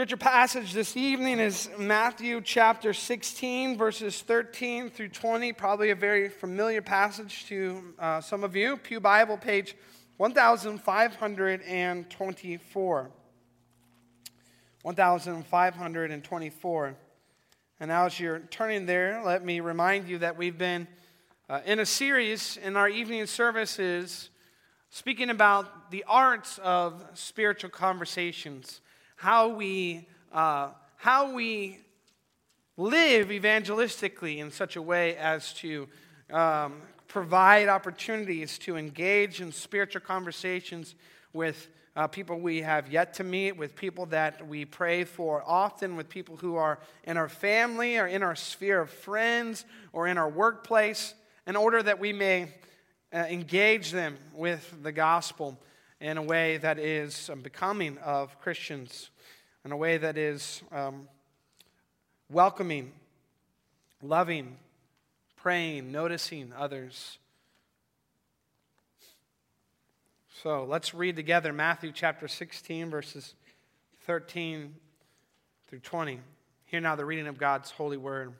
Scripture passage this evening is Matthew chapter 16, verses 13 through 20. Probably a very familiar passage to uh, some of you. Pew Bible, page 1524. 1524. And now, as you're turning there, let me remind you that we've been uh, in a series in our evening services speaking about the arts of spiritual conversations how we, uh, how we live evangelistically in such a way as to um, provide opportunities to engage in spiritual conversations with uh, people we have yet to meet, with people that we pray for often, with people who are in our family or in our sphere of friends or in our workplace, in order that we may uh, engage them with the gospel in a way that is um, becoming of Christians, in a way that is um, welcoming, loving, praying, noticing others. So let's read together Matthew chapter 16, verses 13 through 20. Hear now the reading of God's holy word.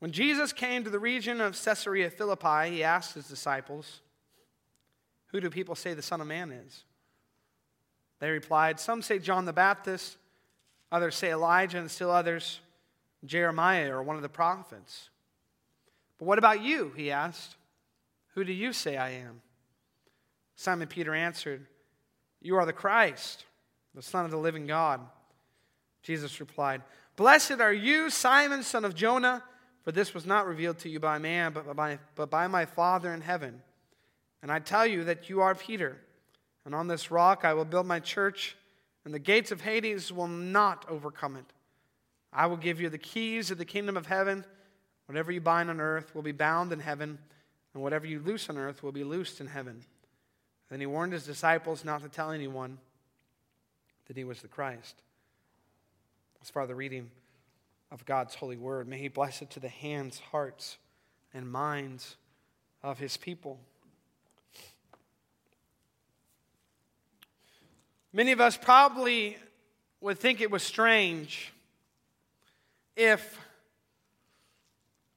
When Jesus came to the region of Caesarea Philippi, he asked his disciples, who do people say the Son of Man is? They replied, Some say John the Baptist, others say Elijah, and still others Jeremiah or one of the prophets. But what about you? He asked. Who do you say I am? Simon Peter answered, You are the Christ, the Son of the living God. Jesus replied, Blessed are you, Simon, son of Jonah, for this was not revealed to you by man, but by, but by my Father in heaven. And I tell you that you are Peter, and on this rock I will build my church, and the gates of Hades will not overcome it. I will give you the keys of the kingdom of heaven. Whatever you bind on earth will be bound in heaven, and whatever you loose on earth will be loosed in heaven. Then he warned his disciples not to tell anyone that he was the Christ. As far as the reading of God's holy word, may he bless it to the hands, hearts, and minds of his people. Many of us probably would think it was strange if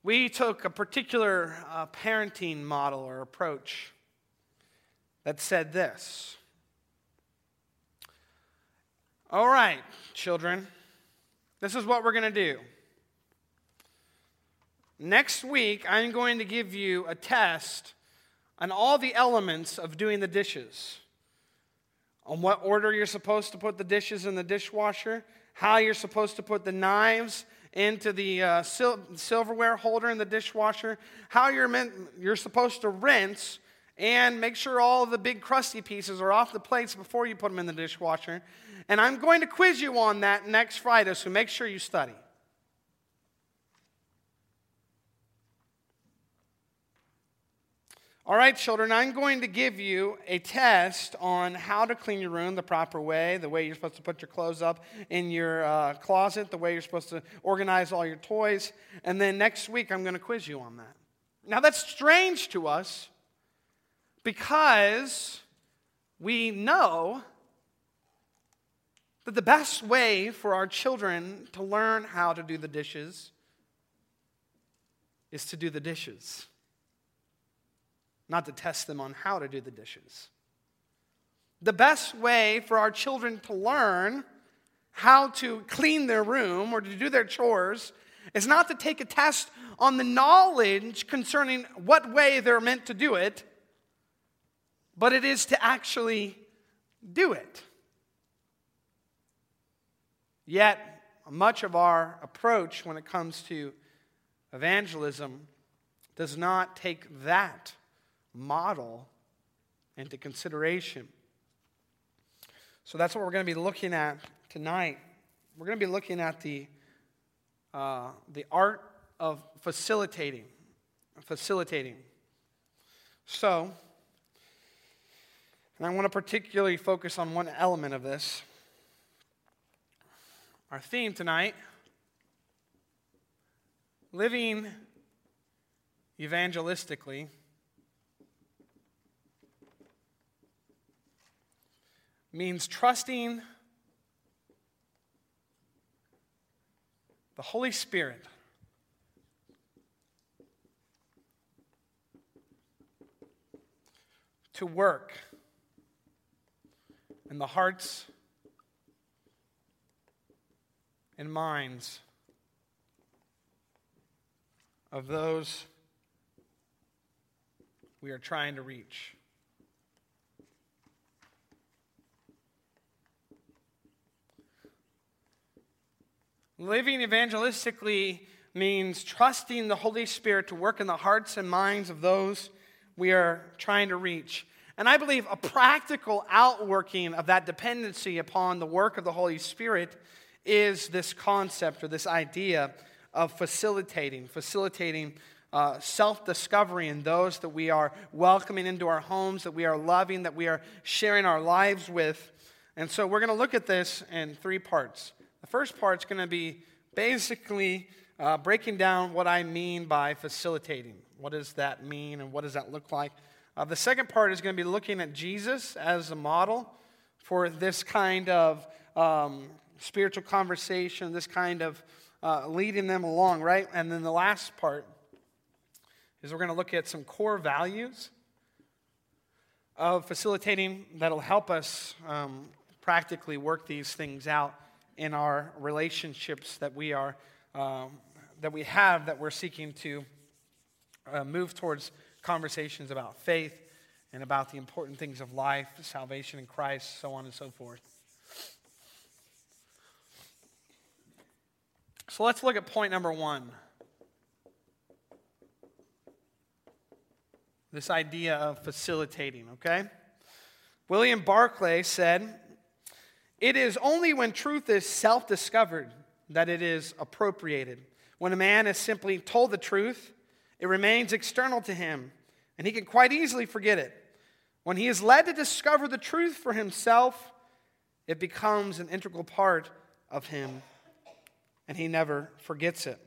we took a particular uh, parenting model or approach that said this All right, children, this is what we're going to do. Next week, I'm going to give you a test on all the elements of doing the dishes on what order you're supposed to put the dishes in the dishwasher, how you're supposed to put the knives into the uh, sil- silverware holder in the dishwasher, how you're, meant, you're supposed to rinse and make sure all the big crusty pieces are off the plates before you put them in the dishwasher. And I'm going to quiz you on that next Friday, so make sure you study. All right, children, I'm going to give you a test on how to clean your room the proper way, the way you're supposed to put your clothes up in your uh, closet, the way you're supposed to organize all your toys. And then next week, I'm going to quiz you on that. Now, that's strange to us because we know that the best way for our children to learn how to do the dishes is to do the dishes not to test them on how to do the dishes. The best way for our children to learn how to clean their room or to do their chores is not to take a test on the knowledge concerning what way they're meant to do it, but it is to actually do it. Yet, much of our approach when it comes to evangelism does not take that model into consideration. So that's what we're going to be looking at tonight. We're going to be looking at the, uh, the art of facilitating. Facilitating. So, and I want to particularly focus on one element of this. Our theme tonight living evangelistically means trusting the Holy Spirit. To work in the hearts and minds of those we are trying to reach. Living evangelistically means trusting the Holy Spirit to work in the hearts and minds of those we are trying to reach. And I believe a practical outworking of that dependency upon the work of the Holy Spirit is this concept or this idea of facilitating, facilitating uh, self discovery in those that we are welcoming into our homes, that we are loving, that we are sharing our lives with. And so we're going to look at this in three parts. The first part is going to be basically uh, breaking down what I mean by facilitating. What does that mean and what does that look like? Uh, the second part is going to be looking at Jesus as a model for this kind of um, spiritual conversation, this kind of uh, leading them along, right? And then the last part is we're going to look at some core values of facilitating that'll help us um, practically work these things out in our relationships that we are um, that we have that we're seeking to uh, move towards conversations about faith and about the important things of life, salvation in Christ, so on and so forth. So let's look at point number one. This idea of facilitating, okay? William Barclay said, it is only when truth is self discovered that it is appropriated. When a man is simply told the truth, it remains external to him, and he can quite easily forget it. When he is led to discover the truth for himself, it becomes an integral part of him, and he never forgets it.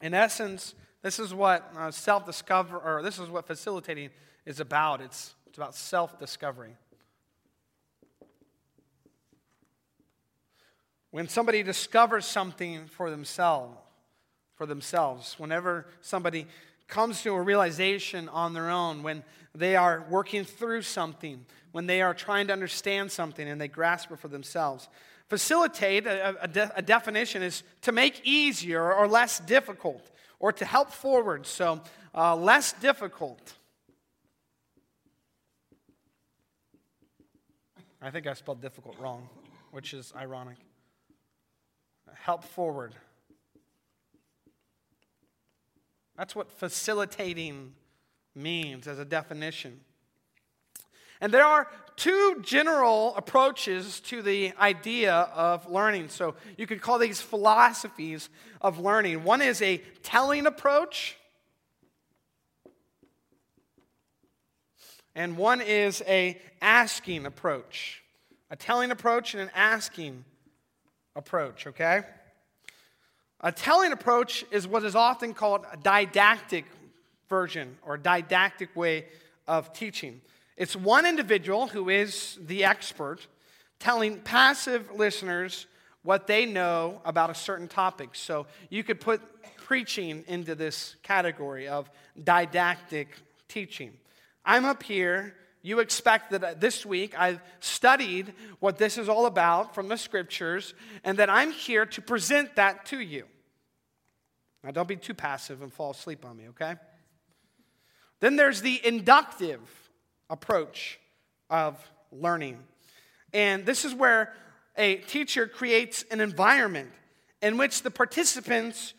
In essence, this is what uh, self discover, or this is what facilitating is about. It's, it's about self discovery. When somebody discovers something for themselves, for themselves, whenever somebody comes to a realization on their own, when they are working through something, when they are trying to understand something and they grasp it for themselves. Facilitate, a, a, a definition, is to make easier or less difficult, or to help forward, so uh, less difficult. I think I spelled difficult wrong, which is ironic help forward. That's what facilitating means as a definition. And there are two general approaches to the idea of learning. So you could call these philosophies of learning. One is a telling approach, and one is a asking approach. A telling approach and an asking approach, okay? A telling approach is what is often called a didactic version or didactic way of teaching. It's one individual who is the expert telling passive listeners what they know about a certain topic. So you could put preaching into this category of didactic teaching. I'm up here you expect that uh, this week I've studied what this is all about from the scriptures and that I'm here to present that to you. Now, don't be too passive and fall asleep on me, okay? Then there's the inductive approach of learning. And this is where a teacher creates an environment in which the participants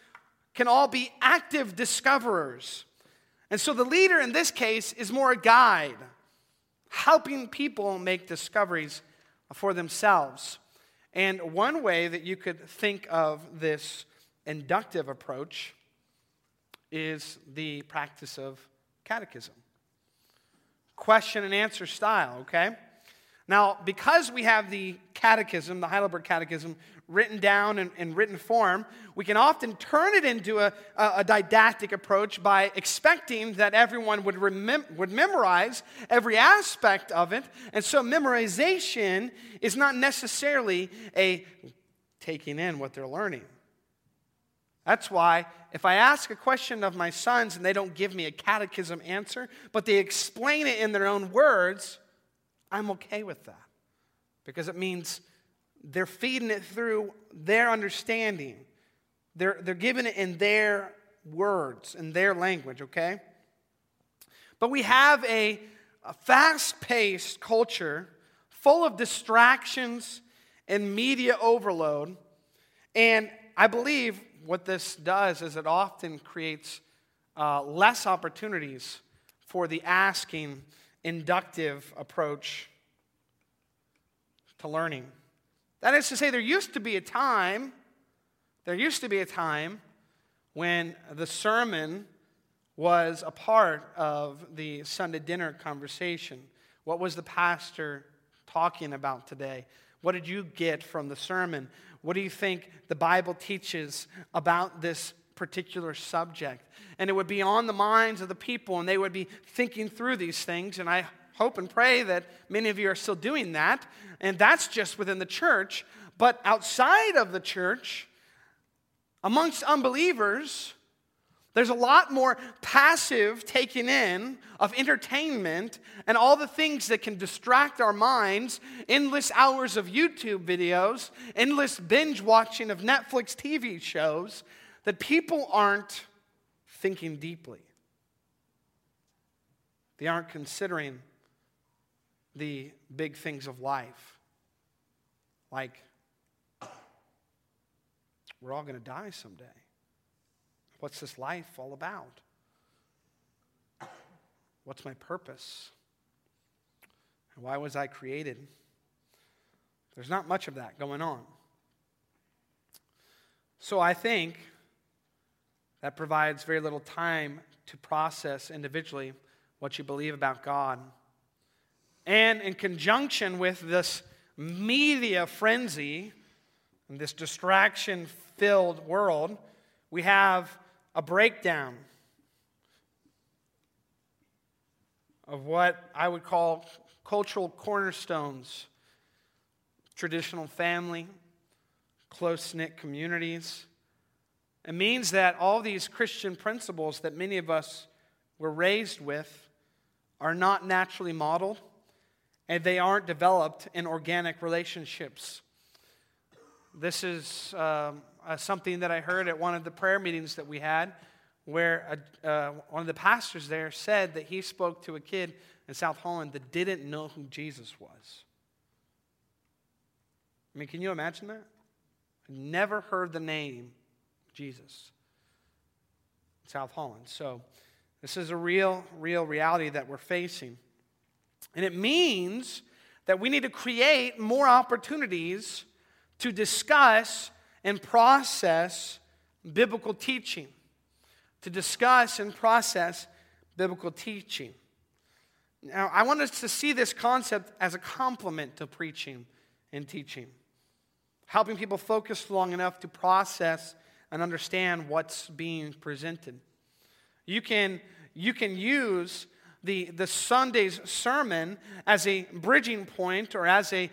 can all be active discoverers. And so the leader in this case is more a guide helping people make discoveries for themselves. And one way that you could think of this inductive approach is the practice of catechism. Question and answer style, okay? Now, because we have the catechism, the Heidelberg Catechism, written down in, in written form, we can often turn it into a, a, a didactic approach by expecting that everyone would, remem- would memorize every aspect of it. And so, memorization is not necessarily a taking in what they're learning. That's why if I ask a question of my sons and they don't give me a catechism answer, but they explain it in their own words, I'm okay with that. Because it means they're feeding it through their understanding. They're, they're giving it in their words, in their language, okay? But we have a, a fast paced culture full of distractions and media overload. And I believe what this does is it often creates uh, less opportunities for the asking, inductive approach to learning. That is to say, there used to be a time, there used to be a time when the sermon was a part of the Sunday dinner conversation. What was the pastor talking about today? What did you get from the sermon? What do you think the Bible teaches about this particular subject? And it would be on the minds of the people, and they would be thinking through these things. And I hope and pray that many of you are still doing that. And that's just within the church. But outside of the church, amongst unbelievers, there's a lot more passive taking in of entertainment and all the things that can distract our minds, endless hours of YouTube videos, endless binge watching of Netflix TV shows, that people aren't thinking deeply. They aren't considering the big things of life. Like, we're all going to die someday. What's this life all about? What's my purpose? Why was I created? There's not much of that going on. So I think that provides very little time to process individually what you believe about God. And in conjunction with this media frenzy and this distraction filled world, we have a breakdown of what I would call cultural cornerstones traditional family, close knit communities. It means that all these Christian principles that many of us were raised with are not naturally modeled and they aren't developed in organic relationships. This is um, uh, something that I heard at one of the prayer meetings that we had, where a, uh, one of the pastors there said that he spoke to a kid in South Holland that didn't know who Jesus was. I mean, can you imagine that? Never heard the name Jesus. In South Holland. So, this is a real, real reality that we're facing. And it means that we need to create more opportunities to discuss and process biblical teaching, to discuss and process biblical teaching. Now, I want us to see this concept as a complement to preaching and teaching, helping people focus long enough to process and understand what's being presented. You can, you can use the, the Sunday's sermon as a bridging point or as a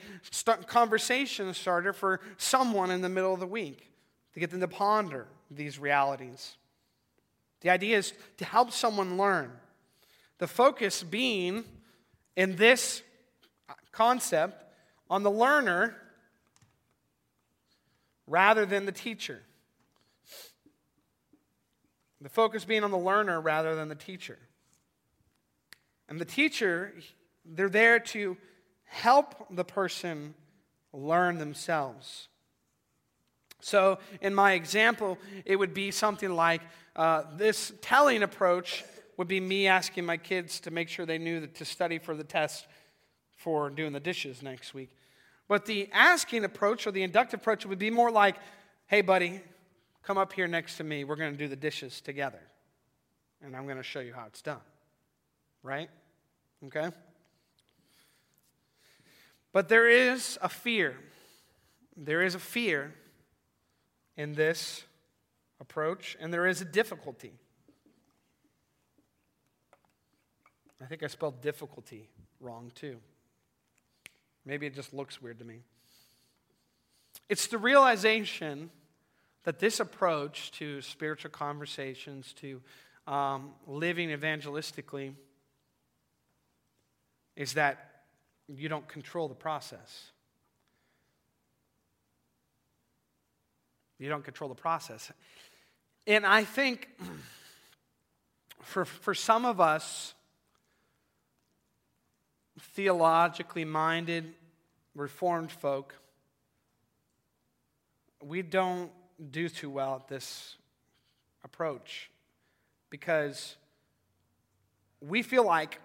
conversation starter for someone in the middle of the week to get them to ponder these realities. The idea is to help someone learn. The focus being in this concept on the learner rather than the teacher. The focus being on the learner rather than the teacher. And the teacher, they're there to help the person learn themselves. So, in my example, it would be something like uh, this telling approach would be me asking my kids to make sure they knew to study for the test for doing the dishes next week. But the asking approach or the inductive approach would be more like, hey, buddy, come up here next to me. We're going to do the dishes together. And I'm going to show you how it's done right? Okay? But there is a fear. There is a fear in this approach, and there is a difficulty. I think I spelled difficulty wrong too. Maybe it just looks weird to me. It's the realization that this approach to spiritual conversations, to um, living evangelistically, is that you don't control the process. You don't control the process. And I think for, for some of us, theologically minded, reformed folk, we don't do too well at this approach because we feel like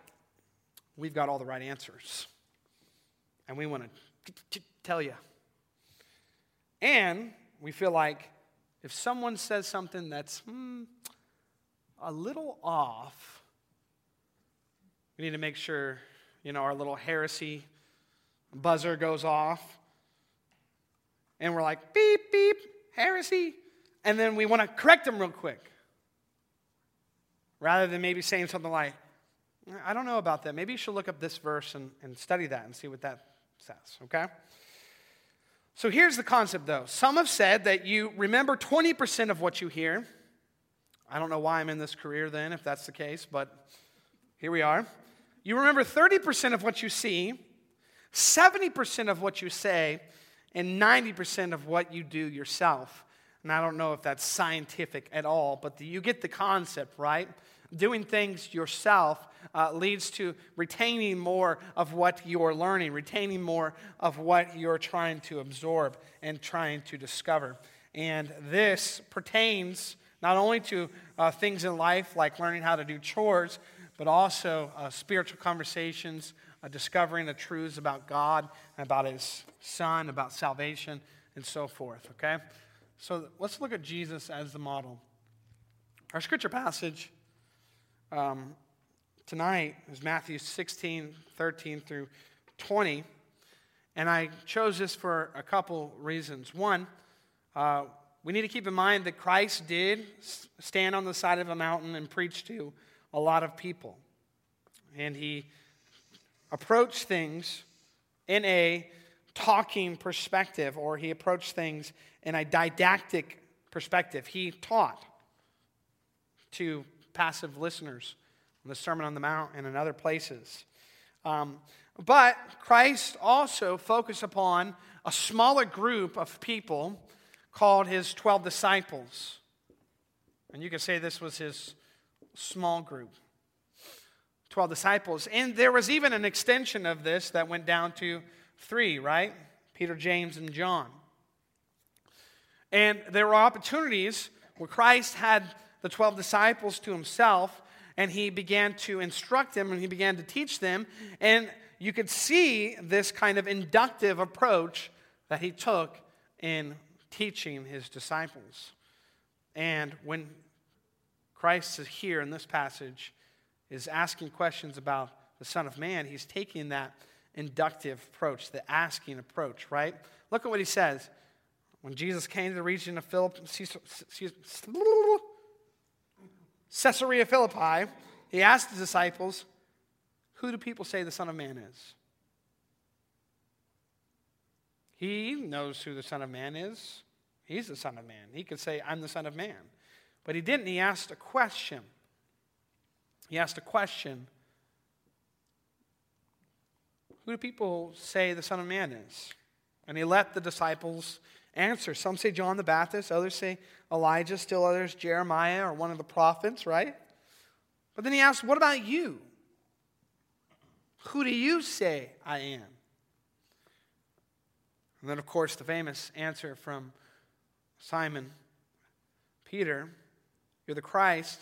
we've got all the right answers. And we want to tell you. And we feel like if someone says something that's hmm, a little off, we need to make sure, you know, our little heresy buzzer goes off. And we're like, beep, beep, heresy. And then we want to correct them real quick. Rather than maybe saying something like, I don't know about that. Maybe you should look up this verse and, and study that and see what that says, okay? So here's the concept, though. Some have said that you remember 20% of what you hear. I don't know why I'm in this career then, if that's the case, but here we are. You remember 30% of what you see, 70% of what you say, and 90% of what you do yourself. And I don't know if that's scientific at all, but you get the concept, right? Doing things yourself uh, leads to retaining more of what you're learning, retaining more of what you're trying to absorb and trying to discover. And this pertains not only to uh, things in life like learning how to do chores, but also uh, spiritual conversations, uh, discovering the truths about God, about His Son, about salvation, and so forth. Okay? So let's look at Jesus as the model. Our scripture passage um, tonight is Matthew 16, 13 through 20. And I chose this for a couple reasons. One, uh, we need to keep in mind that Christ did stand on the side of a mountain and preach to a lot of people. And he approached things in a talking perspective, or he approached things in a didactic perspective. He taught to passive listeners in the Sermon on the Mount and in other places. Um, but Christ also focused upon a smaller group of people called his 12 disciples. And you could say this was his small group 12 disciples. And there was even an extension of this that went down to three, right? Peter, James, and John. And there were opportunities where Christ had the 12 disciples to himself and he began to instruct them and he began to teach them. And you could see this kind of inductive approach that he took in teaching his disciples. And when Christ is here in this passage, is asking questions about the Son of Man, he's taking that inductive approach, the asking approach, right? Look at what he says. When Jesus came to the region of Philip, Caesarea Philippi, he asked the disciples, Who do people say the Son of Man is? He knows who the Son of Man is. He's the Son of Man. He could say, I'm the Son of Man. But he didn't. He asked a question. He asked a question Who do people say the Son of Man is? And he let the disciples answer. Some say John the Baptist, others say Elijah, still others Jeremiah or one of the prophets, right? But then he asks, What about you? Who do you say I am? And then, of course, the famous answer from Simon Peter You're the Christ,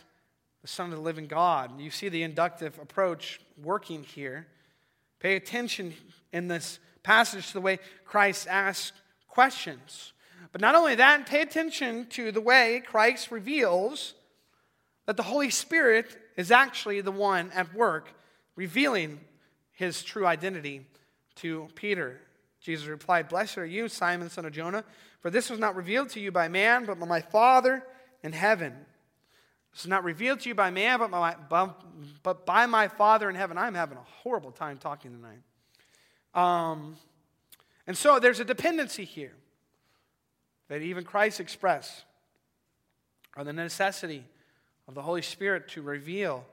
the Son of the living God. You see the inductive approach working here. Pay attention in this passage to the way Christ asks questions. But not only that, pay attention to the way Christ reveals that the Holy Spirit is actually the one at work revealing his true identity to Peter. Jesus replied, Blessed are you, Simon, son of Jonah, for this was not revealed to you by man, but by my Father in heaven. This is not revealed to you by man, but, by, but by my Father in heaven. I'm having a horrible time talking tonight. Um, and so there's a dependency here. That even Christ expressed are the necessity of the Holy Spirit to reveal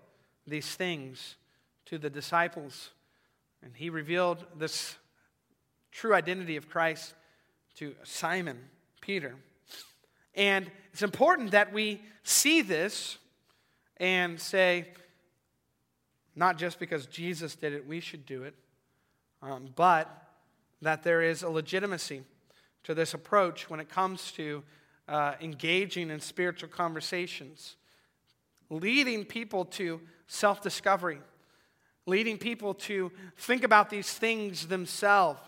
these things to the disciples. And he revealed this true identity of Christ to Simon Peter. And it's important that we see this and say, not just because Jesus did it, we should do it, um, but that there is a legitimacy to this approach when it comes to uh, engaging in spiritual conversations, leading people to self discovery, leading people to think about these things themselves,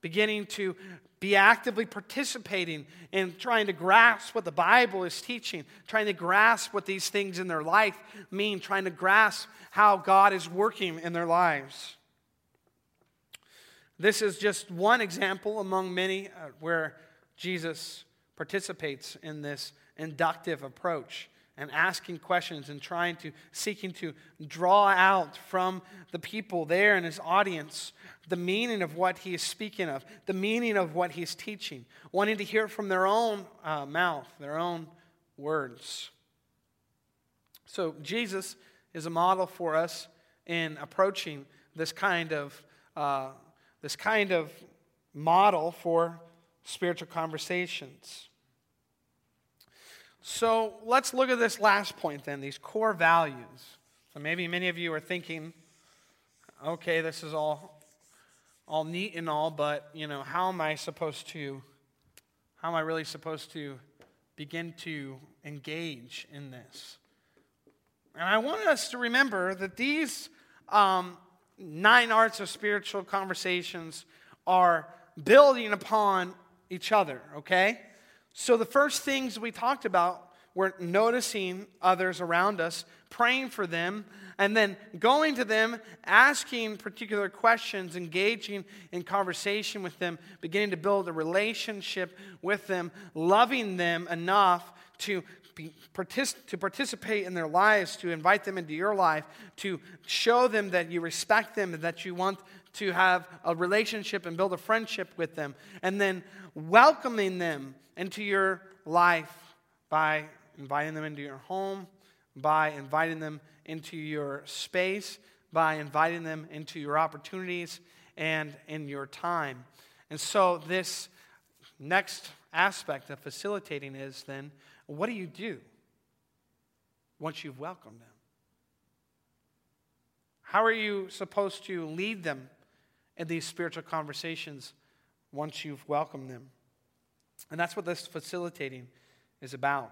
beginning to be actively participating in trying to grasp what the Bible is teaching, trying to grasp what these things in their life mean, trying to grasp how God is working in their lives. This is just one example among many uh, where Jesus participates in this inductive approach and asking questions and trying to seeking to draw out from the people there in his audience the meaning of what he is speaking of the meaning of what he's teaching wanting to hear from their own uh, mouth their own words. So jesus is a model for us in approaching this kind of uh, this kind of model for spiritual conversations so let's look at this last point then, these core values. So maybe many of you are thinking, okay, this is all all neat and all, but you know, how am I supposed to how am I really supposed to begin to engage in this? And I want us to remember that these um, nine arts of spiritual conversations are building upon each other, okay? So, the first things we talked about were noticing others around us, praying for them, and then going to them, asking particular questions, engaging in conversation with them, beginning to build a relationship with them, loving them enough to be, partic- to participate in their lives, to invite them into your life, to show them that you respect them, that you want to have a relationship and build a friendship with them, and then welcoming them into your life by inviting them into your home, by inviting them into your space, by inviting them into your opportunities and in your time. And so, this next aspect of facilitating is then what do you do once you've welcomed them? How are you supposed to lead them in these spiritual conversations once you've welcomed them? And that's what this facilitating is about.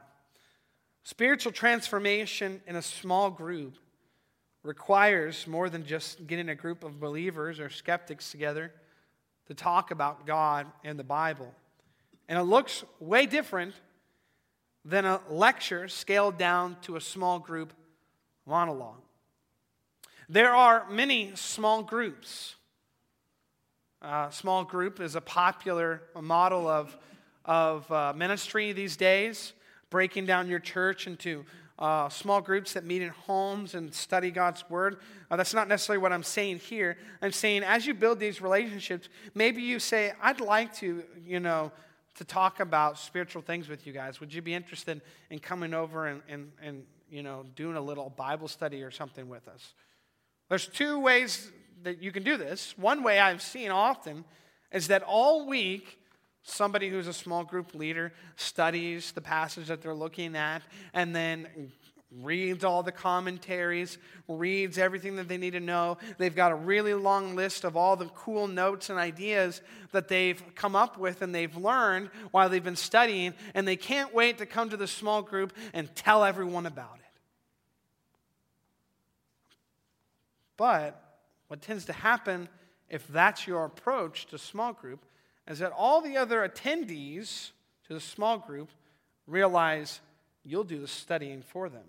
Spiritual transformation in a small group requires more than just getting a group of believers or skeptics together to talk about God and the Bible. And it looks way different than a lecture scaled down to a small group monologue. There are many small groups. Uh, small group is a popular model of of uh, ministry these days, breaking down your church into uh, small groups that meet in homes and study God's word. Uh, that's not necessarily what I'm saying here. I'm saying as you build these relationships, maybe you say, I'd like to, you know, to talk about spiritual things with you guys. Would you be interested in coming over and, and, and you know, doing a little Bible study or something with us? There's two ways that you can do this. One way I've seen often is that all week Somebody who's a small group leader studies the passage that they're looking at and then reads all the commentaries, reads everything that they need to know. They've got a really long list of all the cool notes and ideas that they've come up with and they've learned while they've been studying, and they can't wait to come to the small group and tell everyone about it. But what tends to happen if that's your approach to small group is that all the other attendees to the small group realize you'll do the studying for them.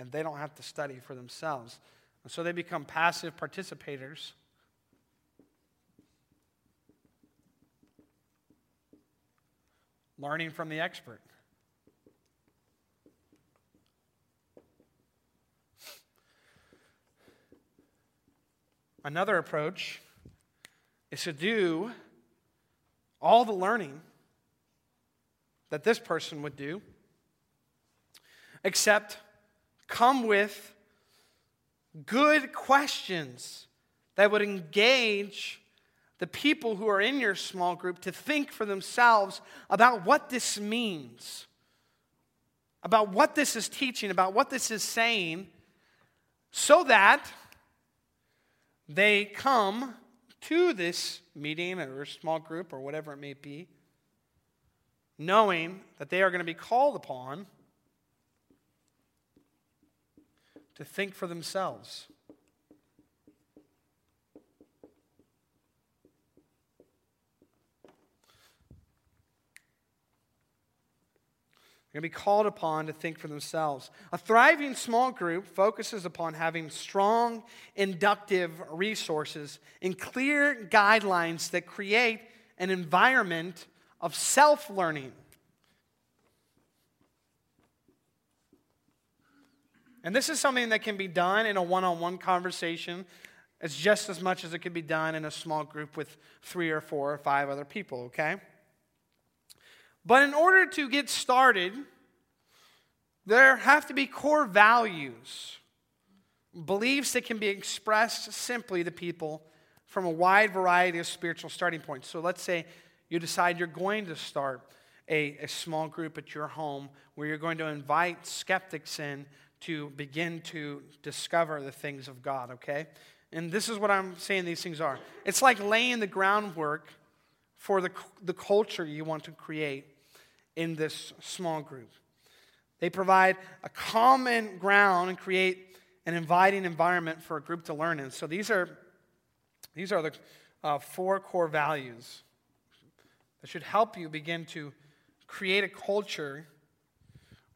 And they don't have to study for themselves. And so they become passive participators. Learning from the expert. Another approach is to do all the learning that this person would do, except come with good questions that would engage the people who are in your small group to think for themselves about what this means, about what this is teaching, about what this is saying, so that they come to this meeting or small group or whatever it may be, knowing that they are going to be called upon to think for themselves. They're going to be called upon to think for themselves. A thriving small group focuses upon having strong inductive resources and clear guidelines that create an environment of self learning. And this is something that can be done in a one on one conversation. It's just as much as it could be done in a small group with three or four or five other people, okay? But in order to get started, there have to be core values, beliefs that can be expressed simply to people from a wide variety of spiritual starting points. So let's say you decide you're going to start a, a small group at your home where you're going to invite skeptics in to begin to discover the things of God, okay? And this is what I'm saying these things are. It's like laying the groundwork for the, the culture you want to create in this small group. They provide a common ground and create an inviting environment for a group to learn in. So these are, these are the uh, four core values that should help you begin to create a culture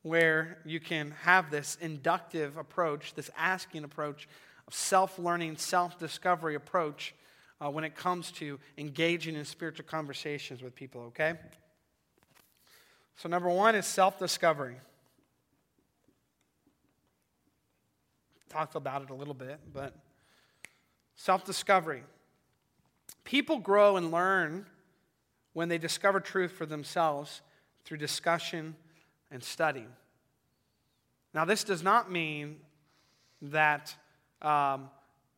where you can have this inductive approach, this asking approach, self learning, self discovery approach uh, when it comes to engaging in spiritual conversations with people, okay? So, number one is self discovery. Talked about it a little bit, but self discovery. People grow and learn when they discover truth for themselves through discussion and study. Now, this does not mean that um,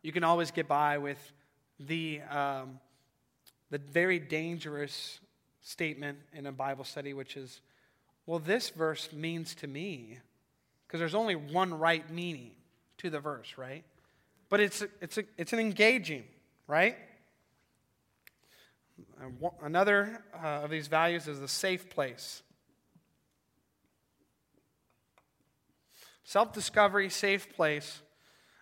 you can always get by with the, um, the very dangerous statement in a Bible study, which is, well, this verse means to me, because there's only one right meaning to the verse, right? But it's, it's, a, it's an engaging, right? Another uh, of these values is the safe place. Self discovery, safe place.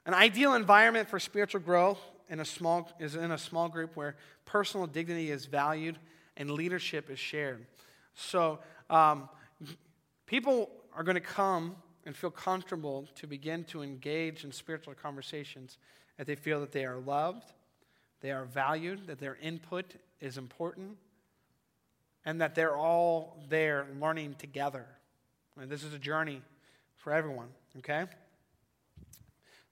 An ideal environment for spiritual growth in a small, is in a small group where personal dignity is valued and leadership is shared. So, um, people are going to come and feel comfortable to begin to engage in spiritual conversations if they feel that they are loved, they are valued, that their input is important, and that they're all there learning together. And this is a journey for everyone, okay?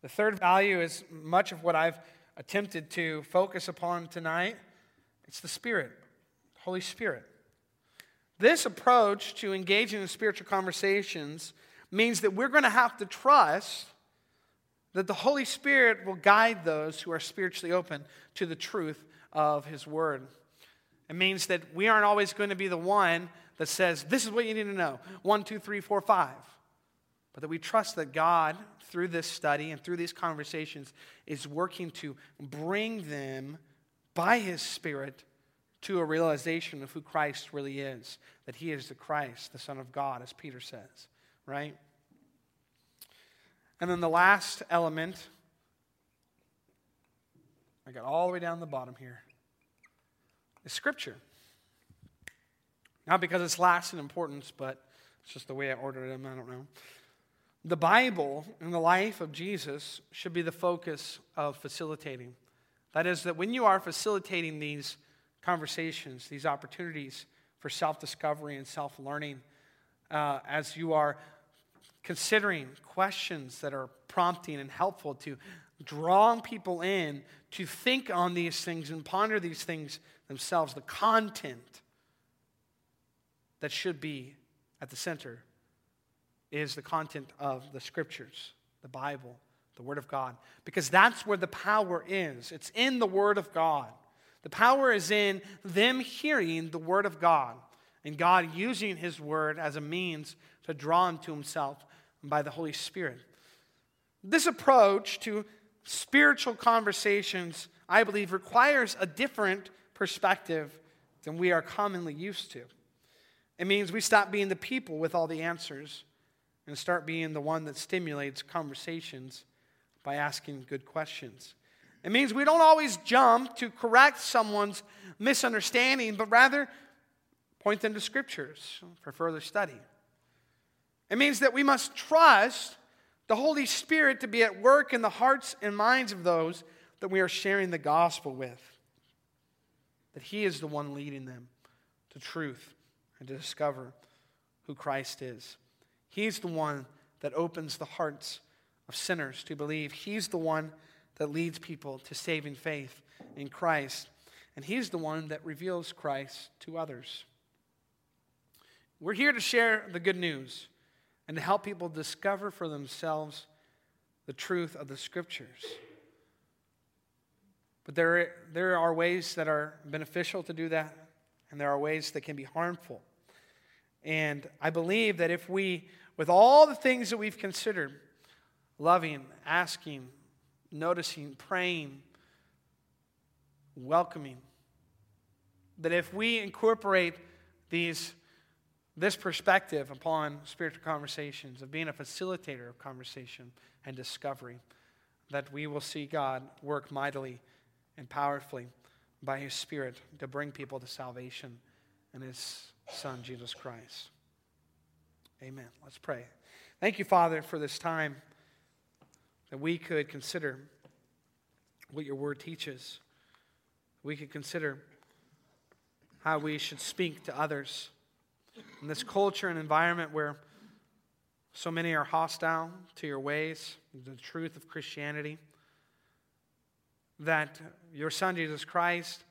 The third value is much of what I've attempted to focus upon tonight. It's the Spirit, Holy Spirit. This approach to engaging in spiritual conversations means that we're going to have to trust that the Holy Spirit will guide those who are spiritually open to the truth of His Word. It means that we aren't always going to be the one that says, This is what you need to know one, two, three, four, five but that we trust that God, through this study and through these conversations, is working to bring them by His Spirit to a realization of who Christ really is, that He is the Christ, the Son of God, as Peter says, right? And then the last element, I got all the way down the bottom here, is Scripture. Not because it's last in importance, but it's just the way I ordered them, I don't know. The Bible and the life of Jesus should be the focus of facilitating. That is, that when you are facilitating these conversations, these opportunities for self discovery and self learning, uh, as you are considering questions that are prompting and helpful to draw people in to think on these things and ponder these things themselves, the content that should be at the center is the content of the scriptures, the Bible, the Word of God, because that's where the power is. It's in the Word of God. The power is in them hearing the Word of God and God using His Word as a means to draw them to Himself by the Holy Spirit. This approach to spiritual conversations, I believe, requires a different perspective than we are commonly used to. It means we stop being the people with all the answers and start being the one that stimulates conversations by asking good questions. It means we don't always jump to correct someone's misunderstanding, but rather point them to scriptures for further study. It means that we must trust the Holy Spirit to be at work in the hearts and minds of those that we are sharing the gospel with. That He is the one leading them to truth and to discover who Christ is. He's the one that opens the hearts of sinners to believe. He's the one that leads people to saving faith in Christ. And He's the one that reveals Christ to others. We're here to share the good news and to help people discover for themselves the truth of the Scriptures. But there, there are ways that are beneficial to do that, and there are ways that can be harmful. And I believe that if we, with all the things that we've considered, loving, asking, noticing, praying, welcoming, that if we incorporate these, this perspective upon spiritual conversations, of being a facilitator of conversation and discovery, that we will see God work mightily and powerfully by His Spirit to bring people to salvation and His Son, Jesus Christ. Amen. Let's pray. Thank you, Father, for this time that we could consider what your word teaches. We could consider how we should speak to others in this culture and environment where so many are hostile to your ways, the truth of Christianity. That your Son, Jesus Christ,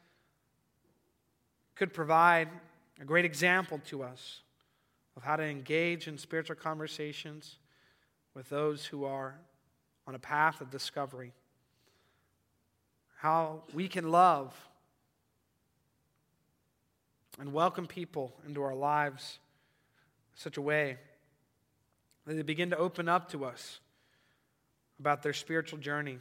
could provide a great example to us of how to engage in spiritual conversations with those who are on a path of discovery. How we can love and welcome people into our lives such a way that they begin to open up to us about their spiritual journey,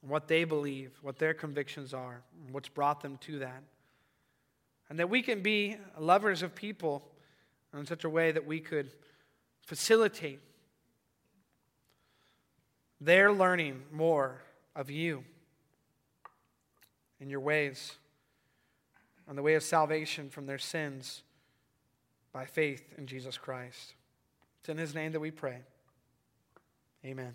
what they believe, what their convictions are, and what's brought them to that. And that we can be lovers of people in such a way that we could facilitate their learning more of you and your ways on the way of salvation from their sins by faith in Jesus Christ. It's in his name that we pray. Amen.